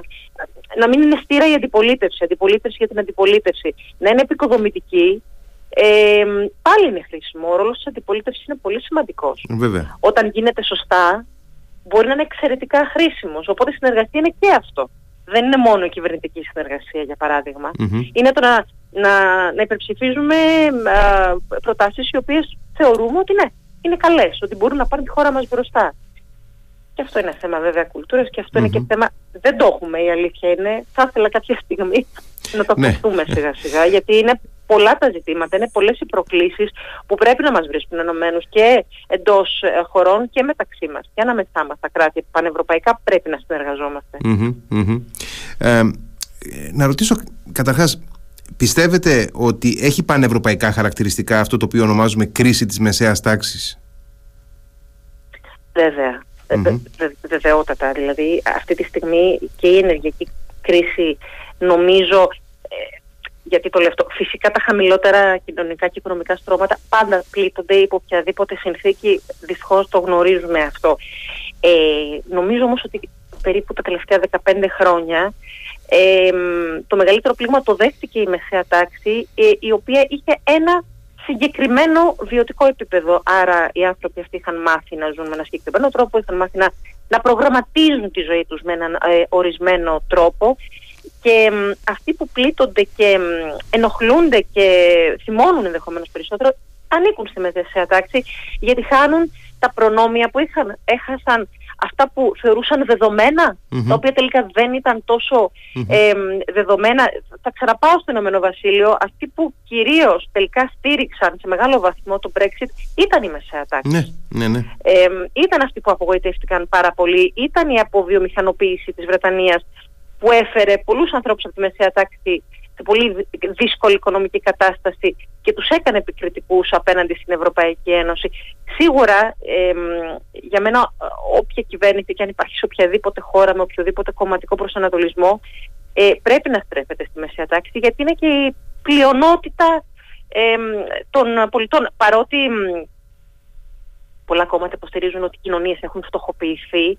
Speaker 2: να μην είναι στήρα η αντιπολίτευση, αντιπολίτευση για την αντιπολίτευση, να είναι επικοδομητική. Ε, πάλι είναι χρήσιμο. Ο ρόλος της αντιπολίτευσης είναι πολύ σημαντικός. Όταν γίνεται σωστά, μπορεί να είναι εξαιρετικά χρήσιμος. Οπότε η συνεργασία είναι και αυτό. Δεν είναι μόνο η κυβερνητική συνεργασία, για παραδειγμα Είναι το να να, να υπερψηφίζουμε α, προτάσεις οι οποίες θεωρούμε ότι ναι, είναι καλές, ότι μπορούν να πάρουν τη χώρα μας μπροστά. Και αυτό είναι θέμα βέβαια κουλτούρας και αυτό είναι και θέμα, δεν το έχουμε η αλήθεια είναι, θα ήθελα κάποια στιγμή να το ναι. σιγά σιγά γιατί είναι πολλά τα ζητήματα, είναι πολλές οι προκλήσεις που πρέπει να μας βρίσκουν ενωμένους και εντός ε, χωρών και μεταξύ μας. Και ανάμεσά μας τα κράτη πανευρωπαϊκά πρέπει να συνεργαζομαστε
Speaker 1: Ε, να ρωτήσω καταρχάς Πιστεύετε ότι έχει πανευρωπαϊκά χαρακτηριστικά αυτό το οποίο ονομάζουμε κρίση της μεσαίας τάξης;
Speaker 2: Βέβαια. Mm-hmm. βεβαιότατα. Δηλαδή αυτή τη στιγμή και η ενεργειακή κρίση νομίζω ε, γιατί το λέω φυσικά τα χαμηλότερα κοινωνικά και οικονομικά στρώματα πάντα πλήττονται υπό οποιαδήποτε συνθήκη, δυστυχώς το γνωρίζουμε αυτό. Ε, νομίζω όμως ότι περίπου τα τελευταία 15 χρόνια ε, το μεγαλύτερο πλήγμα το δέχτηκε η μεσαία τάξη, ε, η οποία είχε ένα συγκεκριμένο βιωτικό επίπεδο. Άρα οι άνθρωποι αυτοί είχαν μάθει να ζουν με ένα συγκεκριμένο τρόπο, είχαν μάθει να, να προγραμματίζουν τη ζωή τους με έναν ε, ορισμένο τρόπο και αυτοί που πλήττονται και ενοχλούνται και θυμώνουν ενδεχομένως περισσότερο ανήκουν στη μεσαία τάξη γιατί χάνουν τα προνόμια που είχαν, έχασαν αυτά που θεωρούσαν τα οποία τελικά δεν ήταν τόσο δεδομένα. Θα ξαναπάω στο Ηνωμένο Βασίλειο, αυτοί που κυρίως τελικά στήριξαν σε μεγάλο βαθμό το Brexit ήταν η μεσαία τάξη.
Speaker 1: Ναι, ναι, ναι.
Speaker 2: ήταν αυτοί που απογοητεύτηκαν πάρα πολύ, ήταν η αποβιομηχανοποίηση της Βρετανίας που έφερε πολλούς ανθρώπους από τη μεσαία τάξη σε πολύ δύσκολη οικονομική κατάσταση και τους έκανε επικριτικούς απέναντι στην Ευρωπαϊκή Ένωση. Σίγουρα για μένα όποια κυβέρνηση και αν υπάρχει σε οποιαδήποτε χώρα με οποιοδήποτε κομματικό προσανατολισμό ε, πρέπει να στρέφεται στη μεσαία τάξη γιατί είναι και η πλειονότητα των πολιτών παρότι πολλά κόμματα υποστηρίζουν ότι οι κοινωνίες έχουν φτωχοποιηθεί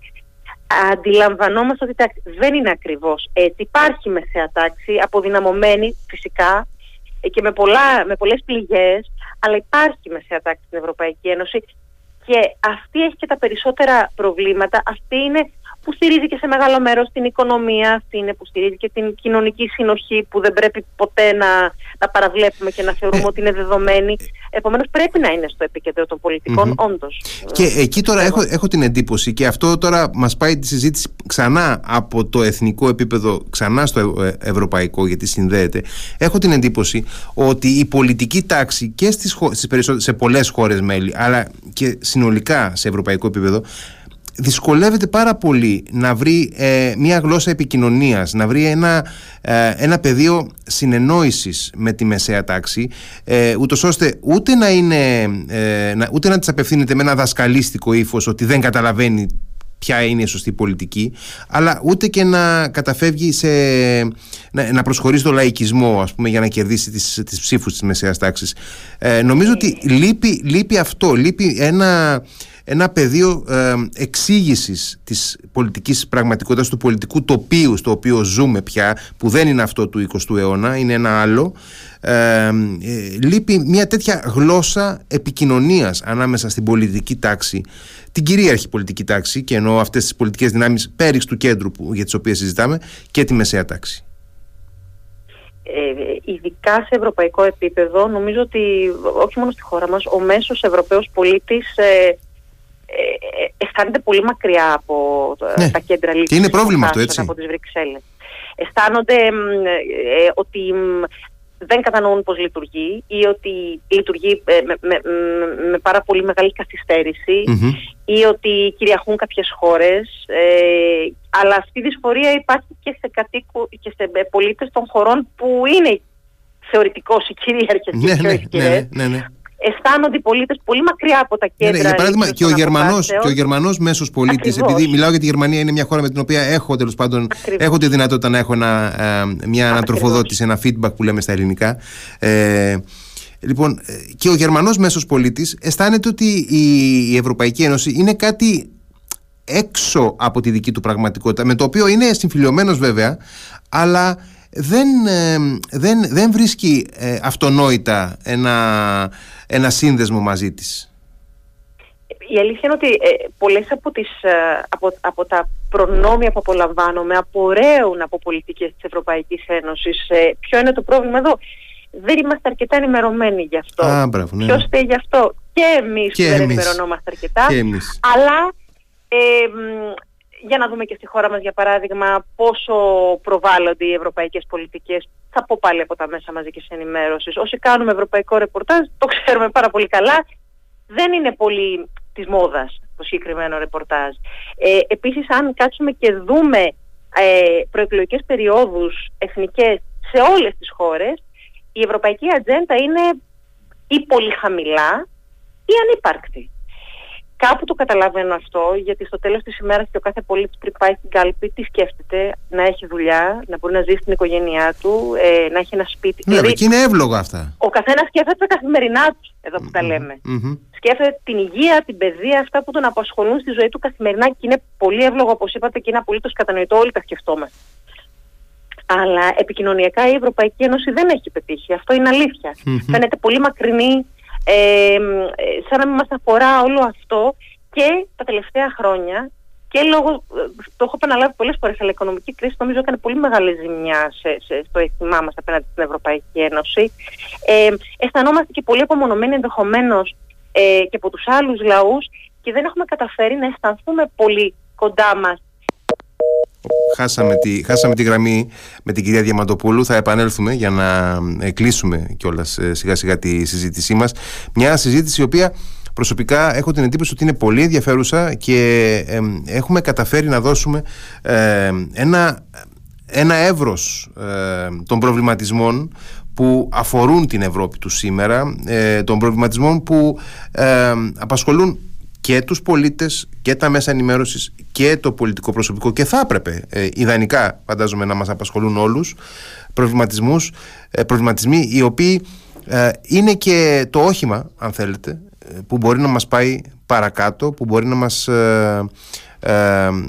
Speaker 2: αντιλαμβανόμαστε ότι τάξη, δεν είναι ακριβώς έτσι. Υπάρχει μεσαία τάξη, αποδυναμωμένη φυσικά ε, και με, πολλά, με πολλές πληγές, αλλά υπάρχει μεσαία τάξη στην Ευρωπαϊκή Ένωση και αυτή έχει και τα περισσότερα προβλήματα. Αυτή είναι που στηρίζει και σε μεγάλο μέρος την οικονομία αυτή, που στηρίζει και την κοινωνική συνοχή που δεν πρέπει ποτέ να, να παραβλέπουμε και να θεωρούμε ε, ότι είναι δεδομένη. Επομένως, πρέπει να είναι στο επίκεντρο των πολιτικών, mm όντως.
Speaker 1: Και εκεί τώρα έχω, έχω την εντύπωση, και αυτό τώρα μας πάει τη συζήτηση ξανά από το εθνικό επίπεδο, ξανά στο ε, ευρωπαϊκό, γιατί συνδέεται. Έχω την εντύπωση ότι η πολιτική τάξη και στις, στις σε πολλές χώρες μέλη, αλλά και συνολικά σε ευρωπαϊκό επίπεδο, δυσκολεύεται πάρα πολύ να βρει ε, μια γλώσσα επικοινωνίας, να βρει ένα, ε, ένα πεδίο συνεννόησης με τη μεσαία τάξη, ε, ούτως ώστε ούτε να, είναι, ε, να, ούτε να της απευθύνεται με ένα δασκαλίστικο ύφος ότι δεν καταλαβαίνει ποια είναι η σωστή πολιτική, αλλά ούτε και να καταφεύγει σε, να, να προσχωρεί στο λαϊκισμό, ας πούμε, για να κερδίσει τις, τις ψήφους της μεσαίας τάξης. Ε, νομίζω ότι λείπει, λείπει αυτό, λείπει ένα ένα πεδίο ε, εξήγησης της πολιτικής πραγματικότητας, του πολιτικού τοπίου στο οποίο ζούμε πια, που δεν είναι αυτό του 20ου αιώνα, είναι ένα άλλο. Ε, λείπει μια τέτοια γλώσσα επικοινωνίας ανάμεσα στην πολιτική τάξη, την κυρίαρχη πολιτική τάξη και εννοώ αυτές τις πολιτικές δυνάμεις πέριξ του κέντρου που, για τις οποίες συζητάμε και τη μεσαία τάξη.
Speaker 2: Ε, ειδικά σε ευρωπαϊκό επίπεδο νομίζω ότι όχι μόνο στη χώρα μας ο μέσος Ευρωπαίος πολίτης ε, ε, ε, αισθάνεται πολύ μακριά από ναι. τα κέντρα λύσης.
Speaker 1: Και είναι πρόβλημα αυτό, έτσι.
Speaker 2: Από τις Βρυξέλλες. Αισθάνονται ε, ότι δεν κατανοούν πώς λειτουργεί ή ότι λειτουργεί με, με, με πάρα πολύ μεγάλη ή ότι κυριαρχούν κάποιες χώρες αλλά αυτή η δυσφορία υπάρχει και σε, κατοίκου, και σε πολίτες των χωρών που είναι θεωρητικώς οι κυρίαρχες
Speaker 1: ναι, και ναι, πιο ναι, ναι, ναι,
Speaker 2: αισθάνονται οι πολίτες πολύ μακριά από τα κέντρα. Ναι,
Speaker 1: για παράδειγμα, και ο Γερμανό και ο Γερμανός μέσος πολίτης, επειδή μιλάω για τη Γερμανία, είναι μια χώρα με την οποία έχω τέλος πάντων έχω τη δυνατότητα να έχω ένα, ε, μια ανατροφοδότηση, ένα feedback που λέμε στα ελληνικά. Ε, λοιπόν, ε, και ο Γερμανός μέσος πολίτης αισθάνεται ότι η Ευρωπαϊκή Ένωση είναι κάτι έξω από τη δική του πραγματικότητα, με το οποίο είναι συμφιλειωμένος βέβαια, αλλά δεν, δεν, δεν βρίσκει αυτονόητα ένα, ένα σύνδεσμο μαζί της.
Speaker 2: Η αλήθεια είναι ότι ε, πολλές από, τις, ε, από, από τα προνόμια που απολαμβάνομαι απορρέουν από πολιτικές της Ευρωπαϊκής Ένωσης. Ε, ποιο είναι το πρόβλημα εδώ; Δεν είμαστε αρκετά ενημερωμένοι γι' αυτό.
Speaker 1: Α, μπράβο, ναι.
Speaker 2: Ποιος φταίει γι' αυτό; Και εμείς και δεν ενημερωνόμαστε αρκετά.
Speaker 1: Και εμείς.
Speaker 2: Αλλά ε, για να δούμε και στη χώρα μας για παράδειγμα πόσο προβάλλονται οι ευρωπαϊκές πολιτικές. Θα πω πάλι από τα μέσα μαζικής ενημέρωσης. Όσοι κάνουμε ευρωπαϊκό ρεπορτάζ το ξέρουμε πάρα πολύ καλά. Δεν είναι πολύ της μόδας το συγκεκριμένο ρεπορτάζ. Ε, επίσης αν κάτσουμε και δούμε ε, προεκλογικές περιόδους εθνικές σε όλες τις χώρες η ευρωπαϊκή ατζέντα είναι ή πολύ χαμηλά ή ανύπαρκτη. Κάπου το καταλαβαίνω αυτό, γιατί στο τέλος της ημέρας και ο κάθε πολίτης πριν πάει στην κάλπη, τι σκέφτεται, να έχει δουλειά, να μπορεί να ζήσει στην οικογένειά του, ε, να έχει ένα σπίτι.
Speaker 1: Ναι, δηλαδή, και είναι εύλογα αυτά.
Speaker 2: Ο καθένας σκέφτεται τα καθημερινά τους, εδώ που τα λέμε. Σκέφτεται την υγεία, την παιδεία, αυτά που τον απασχολούν στη ζωή του καθημερινά και είναι πολύ εύλογο, όπως είπατε, και είναι απολύτως κατανοητό, όλοι τα σκεφτόμαστε. Αλλά επικοινωνιακά η Ευρωπαϊκή Ένωση δεν έχει πετύχει. Αυτό είναι Φαίνεται πολύ μακρινή ε, σαν να μην μας αφορά όλο αυτό και τα τελευταία χρόνια και λόγω, το έχω επαναλάβει πολλές φορές, αλλά η οικονομική κρίση νομίζω έκανε πολύ μεγάλη ζημιά σε, σε, στο αίσθημά μας απέναντι στην Ευρωπαϊκή Ένωση. Ε, αισθανόμαστε και πολύ απομονωμένοι ενδεχομένως ε, και από τους άλλους λαούς και δεν έχουμε καταφέρει να αισθανθούμε πολύ κοντά μας
Speaker 1: Χάσαμε τη, χάσαμε τη γραμμή με την κυρία Διαμαντοπούλου. Θα επανέλθουμε για να ε, κλείσουμε κιόλας ε, σιγά σιγά τη συζήτησή μας. Μια συζήτηση η οποία προσωπικά έχω την εντύπωση ότι είναι πολύ ενδιαφέρουσα και έχουμε καταφέρει να δώσουμε ένα, ένα εύρος των προβληματισμών που αφορούν την Ευρώπη του σήμερα, ε, των προβληματισμών που απασχολούν και τους πολίτες και τα μέσα ενημέρωσης και το πολιτικό προσωπικό και θα έπρεπε ε, ιδανικά φαντάζομαι να μας απασχολούν όλους προβληματισμούς, ε, προβληματισμοί οι οποίοι ε, είναι και το όχημα αν θέλετε ε, που μπορεί να μας πάει παρακάτω που μπορεί να μας,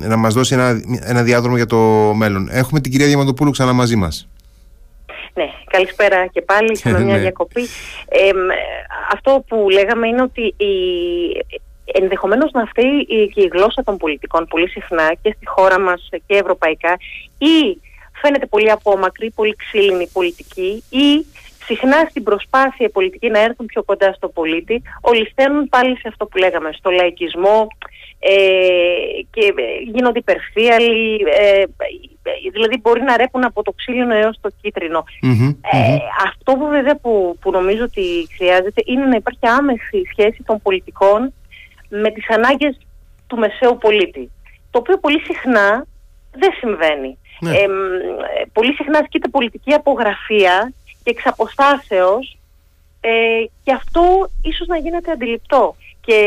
Speaker 1: να μας δώσει ένα, ένα διάδρομο για το μέλλον. Έχουμε την κυρία Διαμαντοπούλου ξανά μαζί μας.
Speaker 2: Ναι, καλησπέρα και πάλι, σε μια ναι. διακοπή. αυτό που λέγαμε είναι ότι η, ενδεχομένως να αυτή και η γλώσσα των πολιτικών πολύ συχνά και στη χώρα μας και ευρωπαϊκά ή φαίνεται πολύ απόμακρη, πολύ ξύλινη πολιτική ή συχνά στην προσπάθεια η πολιτική να έρθουν πιο κοντά στο πολίτη, ολισθαίνουν πάλι σε αυτό που λέγαμε, στο λαϊκισμό ε, και γίνονται υπερφύαλοι, ε, δηλαδή μπορεί να ρέπουν από το ξύλινο έως το κίτρινο. Ε, αυτό που βέβαια που, που νομίζω ότι χρειάζεται είναι να υπάρχει άμεση σχέση των πολιτικών με τις ανάγκες του μεσαίου πολίτη, το οποίο πολύ συχνά δεν συμβαίνει. Ναι. Ε, πολύ συχνά ασκείται πολιτική απογραφία και εξ αποστάσεως ε, και αυτό ίσως να γίνεται αντιληπτό. Και,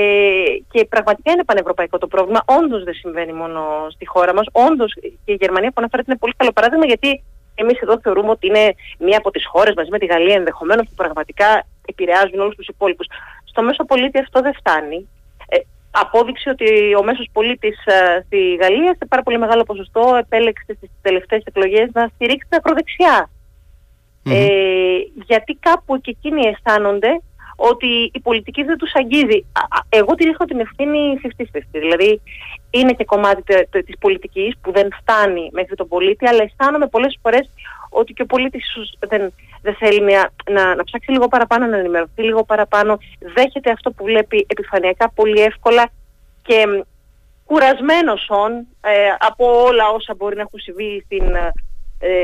Speaker 2: και πραγματικά είναι πανευρωπαϊκό το πρόβλημα. Όντως δεν συμβαίνει μόνο στη χώρα μας. Όντως και η Γερμανία που αναφέρεται είναι πολύ καλό παράδειγμα γιατί εμείς εδώ θεωρούμε ότι είναι μία από τις χώρες μαζί με τη Γαλλία ενδεχομένως που πραγματικά επηρεάζουν όλους τους υπόλοιπους. Στο μέσο πολίτη αυτό δεν φτάνει. Ε, απόδειξη ότι ο μέσος πολίτης ε, στη Γαλλία σε πάρα πολύ μεγάλο ποσοστό επέλεξε στις τελευταίες εκλογές να στηρίξει την ακροδεξιά. Ε, γιατί κάπου και εκείνοι αισθάνονται ότι η πολιτική δεν τους αγγίζει. Εγώ τη ρίχνω την ευθύνη 50-50. Δηλαδή είναι και κομμάτι της πολιτικής που δεν φτάνει μέχρι τον πολίτη, αλλά αισθάνομαι πολλές φορές ότι και ο πολίτης δεν, δεν θέλει να, να, να ψάξει λίγο παραπάνω, να ενημερωθεί λίγο παραπάνω, δέχεται αυτό που βλέπει επιφανειακά πολύ εύκολα και κουρασμένος όν ε, από όλα όσα μπορεί να έχουν συμβεί στην, ε,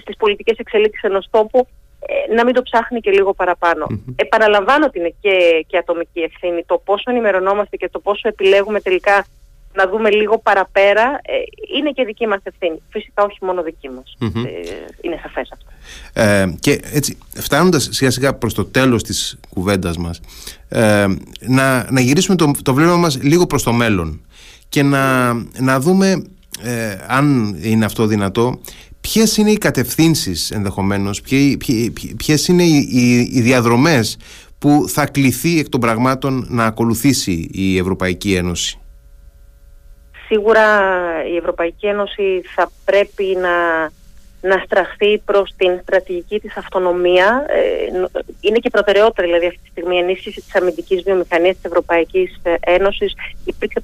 Speaker 2: στις πολιτικές εξελίξεις ενός τόπου ε, να μην το ψάχνει και λίγο Επαναλαμβάνω ότι είναι και, και ατομική ευθύνη το πόσο ενημερωνόμαστε και το πόσο επιλέγουμε τελικά να δούμε λίγο παραπέρα ε, είναι και δική μας ευθύνη. Φυσικά όχι μόνο δική μας. Ε, είναι σαφές αυτό.
Speaker 1: Ε, και έτσι φτάνοντας σιγά σιγά προς το τέλος της κουβέντας μας ε, να, να γυρίσουμε το, το βλέμμα μας λίγο προς το μέλλον και να, να δούμε ε, αν είναι αυτό δυνατό ποιες είναι οι κατευθύνσεις ενδεχομένως ποιε, ποιες είναι οι, οι, οι διαδρομές που θα κληθεί εκ των πραγμάτων να ακολουθήσει η Ευρωπαϊκή Ένωση;
Speaker 2: Σίγουρα η Ευρωπαϊκή Ένωση θα πρέπει να, να στραφεί προς την στρατηγική της αυτονομία. Ε, είναι και προτεραιότητα δηλαδή αυτή τη στιγμή η ενίσχυση της αμυντικής βιομηχανίας της Ευρωπαϊκής Ένωσης. Υπήρξε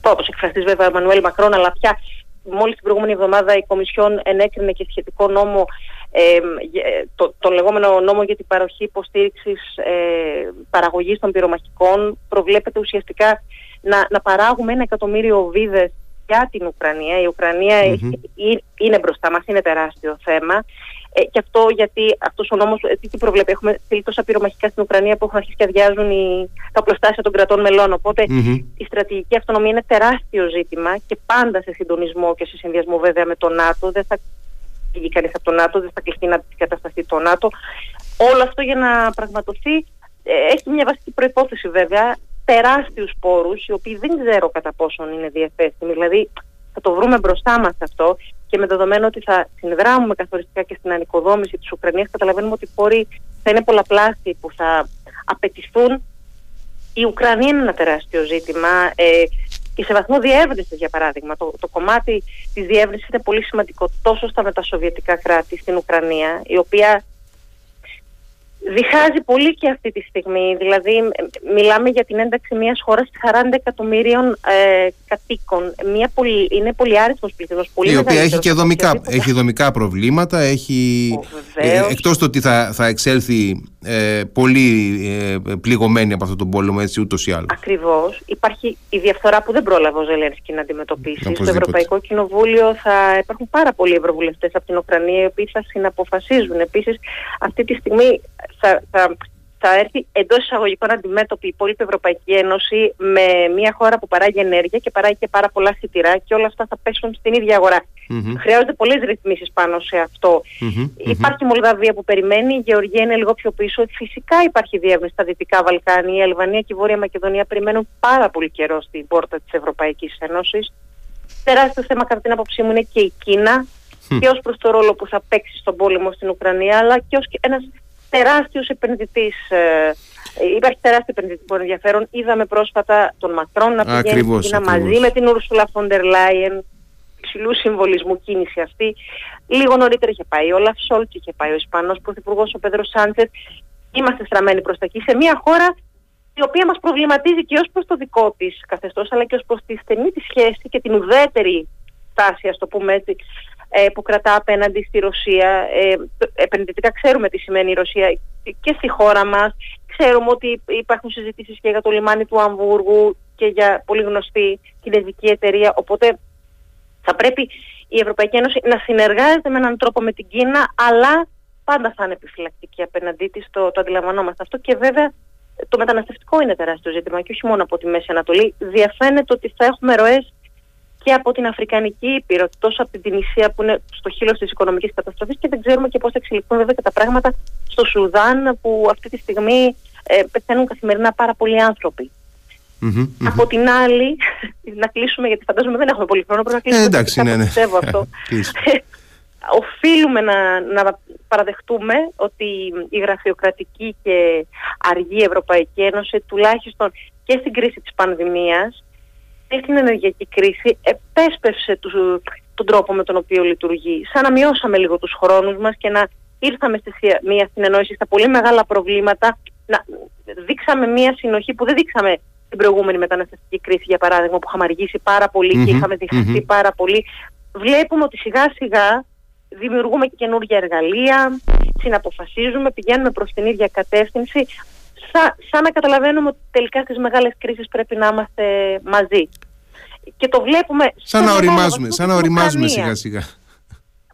Speaker 2: πρώτος εκφραστής βέβαια ο Μανουέλ Μακρόν, αλλά πια μόλις την προηγούμενη εβδομάδα η Κομισιόν ενέκρινε και σχετικό νόμο ε, το, το λεγόμενο νόμο για την παροχή υποστήριξης ε, παραγωγής των πυρομαχικών προβλέπεται ουσιαστικά να, να παράγουμε ένα εκατομμύριο βίδες για την Ουκρανία. Η ουκρανια είναι μπροστά μας, είναι τεράστιο θέμα. Ε, και αυτό γιατί αυτός ο νόμος, ε, τι προβλέπει, έχουμε στείλει τόσα πυρομαχικά στην Ουκρανία που έχουν αρχίσει και αδειάζουν οι, τα πλωστάσια των κρατών μελών. η στρατηγική αυτονομία είναι τεράστιο ζήτημα και πάντα σε συντονισμό και σε συνδυασμό βέβαια με το ΝΑΤΟ. Δεν θα φύγει κανείς από το ΝΑΤΟ, δεν θα κληθεί να κατασταθεί το ΝΑΤΟ. Όλο αυτό για να πραγματοθεί ε, έχει μια βασική προπόθεση βέβαια τεράστιους πόρους οι οποίοι δεν ξέρω κατά πόσον είναι διαθέσιμοι. Δηλαδή θα το βρούμε μπροστά μας αυτό και με δεδομένο ότι θα συνδράμουμε καθοριστικά και στην ανοικοδόμηση της Ουκρανίας καταλαβαίνουμε ότι οι πόροι θα είναι πολλαπλάσιοι που θα απαιτηθούν. Η Ουκρανία είναι ένα τεράστιο ζήτημα ε, και σε βαθμό διεύρυνσης, για παράδειγμα. Το, το κομμάτι της διεύρυνσης είναι πολύ σημαντικό τόσο στα μετασοβιετικά κράτη στην Ουκρανία, η οποία διχάζει πολύ και αυτή τη στιγμή. Δηλαδή, μιλάμε για την ένταξη μιας χώρας 40 εκατομμύριων ε, κατοίκων. Μια πολύ, είναι πολύ άριθμος πληθυσμός.
Speaker 1: η οποία έχει και δομικά, έχει δομικά προβλήματα, έχει, ε, εκτός το ότι θα, θα εξέλθει ε, πολύ ε, πληγωμένη από αυτόν τον πόλεμο έτσι ούτως ή άλλως.
Speaker 2: Ακριβώς. Υπάρχει η διαφθορά που δεν πρόλαβε ο Ζελένσκι να αντιμετωπίσει. Στο Ευρωπαϊκό Κοινοβούλιο θα υπάρχουν πάρα πολλοί ευρωβουλευτές από την Ουκρανία οι οποίοι θα συναποφασίζουν. Επίσης αυτή τη στιγμή θα, θα, θα έρθει εντός εισαγωγικών αντιμέτωπη η υπόλοιπη Ευρωπαϊκή Ένωση με μια χώρα που παράγει ενέργεια και παράγει και πάρα πολλά σιτηρά και όλα αυτά θα πέσουν στην ίδια αγορά. Mm-hmm. Χρειάζονται πολλές ρυθμίσεις πάνω σε αυτό. Mm-hmm. Υπάρχει η Μολδαβία που περιμένει, η Γεωργία είναι λίγο πιο πίσω. Φυσικά υπάρχει διεύρυνση στα Δυτικά Βαλκάνια. Η Αλβανία και η Βόρεια Μακεδονία περιμένουν πάρα πολύ καιρό στην πόρτα της Ευρωπαϊκής Ένωσης. Τεράστιο θέμα κατά την άποψή μου είναι και η Κίνα και ως προς το ρόλο που θα παίξει στον πόλεμο στην Ουκρανία, αλλά και ως ένας τεράστιος επενδυτής. Ε, υπάρχει τεράστιο επενδυτικό ενδιαφέρον. Είδαμε πρόσφατα τον Μακρόν να πηγαίνει ακριβώς, στην Κίνα μαζί με την Ούρσουλα φον ντερ Λάιεν. Υψηλού συμβολισμού κίνηση αυτή. Λίγο νωρίτερα είχε πάει ο Όλαφ Σολτς, είχε πάει ο Ισπανός Πρωθυπουργός ο Πέδρο Σάντσετ. Είμαστε στραμμένοι προς τα εκεί σε μια χώρα η οποία μας προβληματίζει και ως προς το δικό της καθεστώς αλλά και ως προς τη στενή της σχέση και την ουδέτερη στάση, ας το πούμε έτσι, ε, που κρατά απέναντι στη Ρωσία. Ε, επενδυτικά ξέρουμε τι σημαίνει η Ρωσία και στη χώρα μας. Ξέρουμε ότι υπάρχουν συζητήσεις και για το λιμάνι του Αμβούργου και για πολύ γνωστή κινέζικη εταιρεία. Οπότε θα πρέπει η Ευρωπαϊκή Ένωση να συνεργάζεται με έναν τρόπο με την Κίνα, αλλά πάντα θα είναι επιφυλακτική απέναντί της, το, το αντιλαμβανόμαστε αυτό. Και βέβαια το μεταναστευτικό είναι τεράστιο ζήτημα και όχι μόνο από τη Μέση Ανατολή. Διαφαίνεται ότι θα έχουμε ροές και από την Αφρικανική Ήπειρο, τόσο από την Τινησία που είναι στο χείλος της οικονομικής καταστροφής και δεν ξέρουμε και πώς θα εξελιχθούν βέβαια και τα πράγματα στο Σουδάν, που αυτή τη στιγμή ε, πεθαίνουν καθημερινά πάρα πολλοί Από την άλλη, να κλείσουμε, γιατί φαντάζομαι δεν έχουμε πολύ χρόνο, πρέπει να κλείσουμε.
Speaker 1: Ε, εντάξει, ναι, ναι.
Speaker 2: Πιστεύω αυτό. Οφείλουμε να, να παραδεχτούμε ότι η γραφειοκρατική και αργή Ευρωπαϊκή Ένωση, τουλάχιστον και στην κρίση της πανδημίας, στην ενεργειακή κρίση επέσπευσε τους, τον τρόπο με τον οποίο λειτουργεί. Σαν να μειώσαμε λίγο τους χρόνους μας και να ήρθαμε στη μία συνεννόηση στα πολύ μεγάλα προβλήματα, να δείξαμε μία συνοχή που δεν δείξαμε την προηγούμενη μεταναστευτική κρίση, για παράδειγμα, που είχαμε αργήσει πάρα και είχαμε διχαστεί πάρα πολύ. Βλέπουμε ότι σιγά σιγά δημιουργούμε και καινούργια εργαλεία, συναποφασίζουμε, πηγαίνουμε προς την ίδια κατεύθυνση σαν, να καταλαβαίνουμε ότι τελικά στις μεγάλες κρίσεις πρέπει να είμαστε μαζί. Και το βλέπουμε...
Speaker 1: Σαν να οριμάζουμε, σαν να οριμάζουμε σιγά σιγά.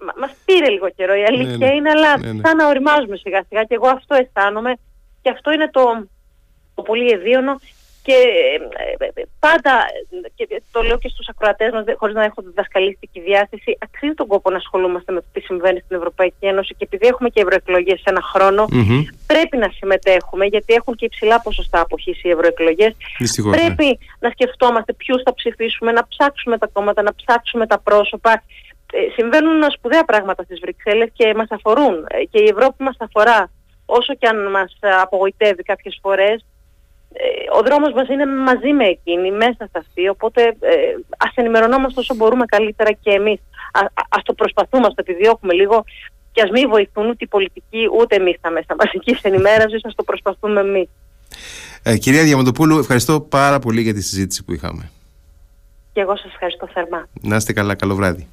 Speaker 2: Μα, μας πήρε λίγο καιρό η αλήθεια ναι, ναι. είναι, αλλά ναι, ναι. σαν να οριμάζουμε σιγά σιγά και εγώ αυτό αισθάνομαι και αυτό είναι το, το πολύ ευίωνο και ε, ε, πάντα, και το λέω και στους ακροατές μας χωρίς να έχω διδασκαλιστική διάθεση, αξίζει τον κόπο να ασχολούμαστε με το τι συμβαίνει στην Ευρωπαϊκή Ένωση και επειδή έχουμε και ευρωεκλογές σε ένα πρέπει να συμμετέχουμε γιατί έχουν και υψηλά ποσοστά αποχής οι ευρωεκλογές. Πρέπει ναι. να σκεφτόμαστε ποιους θα ψηφίσουμε, να ψάξουμε τα κόμματα, να ψάξουμε τα πρόσωπα. Ε, συμβαίνουν σπουδαία πράγματα στις Βρυξέλλες και μας αφορούν και η Ευρώπη μας αφορά όσο και αν μας απογοητεύει κάποιες φορές ε, ο δρόμος μας είναι μαζί με εκείνη, μέσα σε αυτή, οπότε ε, ας ενημερωνόμαστε όσο μπορούμε καλύτερα και εμείς. Α, ας το προσπαθούμε, ας το επιδιώκουμε λίγο και ας μην βοηθούν ούτε οι πολιτικοί ούτε εμείς τα μέσα μαζικής ενημέρωσης, ας το προσπαθούμε εμείς.
Speaker 1: Ε, κυρία Διαμαντοπούλου, ευχαριστώ πάρα πολύ για τη συζήτηση που είχαμε.
Speaker 2: Και εγώ σας ευχαριστώ θερμά.
Speaker 1: Να είστε καλά, καλό βράδυ.